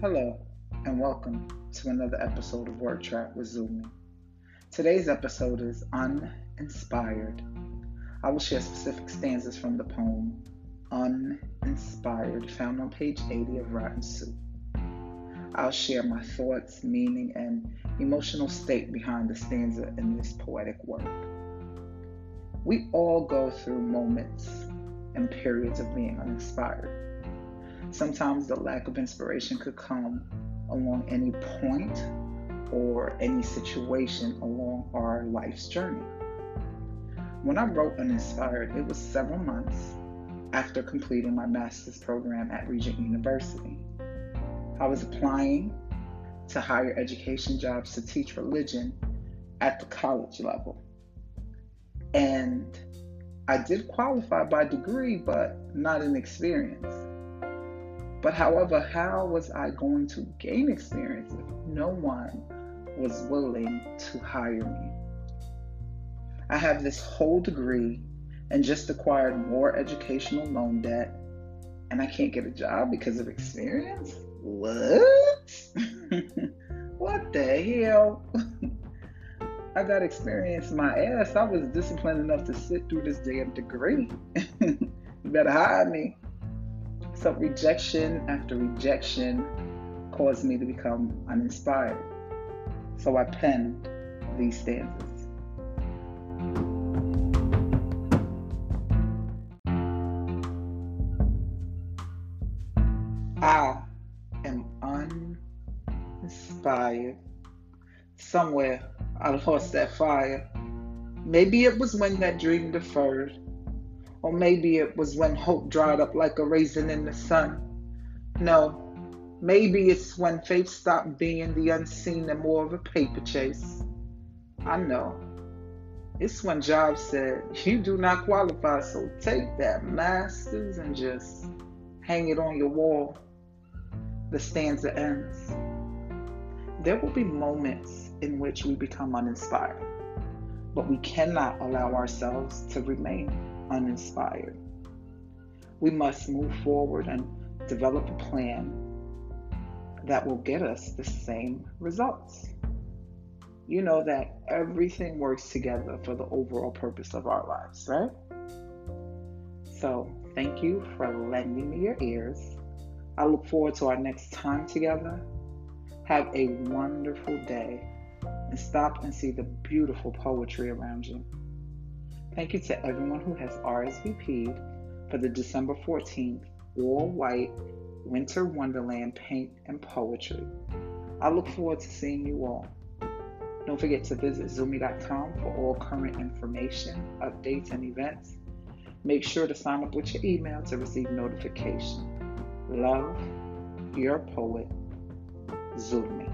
Hello, and welcome to another episode of Word Trap with Zumi. Today's episode is Uninspired. I will share specific stanzas from the poem Uninspired, found on page 80 of Rotten Soup. I'll share my thoughts, meaning, and emotional state behind the stanza in this poetic work. We all go through moments and periods of being uninspired Sometimes the lack of inspiration could come along any point or any situation along our life's journey. When I wrote Uninspired, it was several months after completing my master's program at Regent University. I was applying to higher education jobs to teach religion at the college level. And I did qualify by degree, but not in experience. But however, how was I going to gain experience if no one was willing to hire me? I have this whole degree and just acquired more educational loan debt, and I can't get a job because of experience? What? what the hell? I got experience my ass. I was disciplined enough to sit through this damn degree. you better hire me. So rejection after rejection caused me to become uninspired. So I penned these stanzas. I am uninspired. Somewhere I lost that fire. Maybe it was when that dream deferred. Or maybe it was when hope dried up like a raisin in the sun. No, maybe it's when faith stopped being the unseen and more of a paper chase. I know. It's when Jobs said, You do not qualify, so take that master's and just hang it on your wall. The stanza ends. There will be moments in which we become uninspired, but we cannot allow ourselves to remain uninspired. We must move forward and develop a plan that will get us the same results. You know that everything works together for the overall purpose of our lives, right? So, thank you for lending me your ears. I look forward to our next time together. Have a wonderful day and stop and see the beautiful poetry around you. Thank you to everyone who has RSVP'd for the December 14th all white Winter Wonderland Paint and Poetry. I look forward to seeing you all. Don't forget to visit Zumi.com for all current information, updates, and events. Make sure to sign up with your email to receive notification. Love, your poet, Zumi.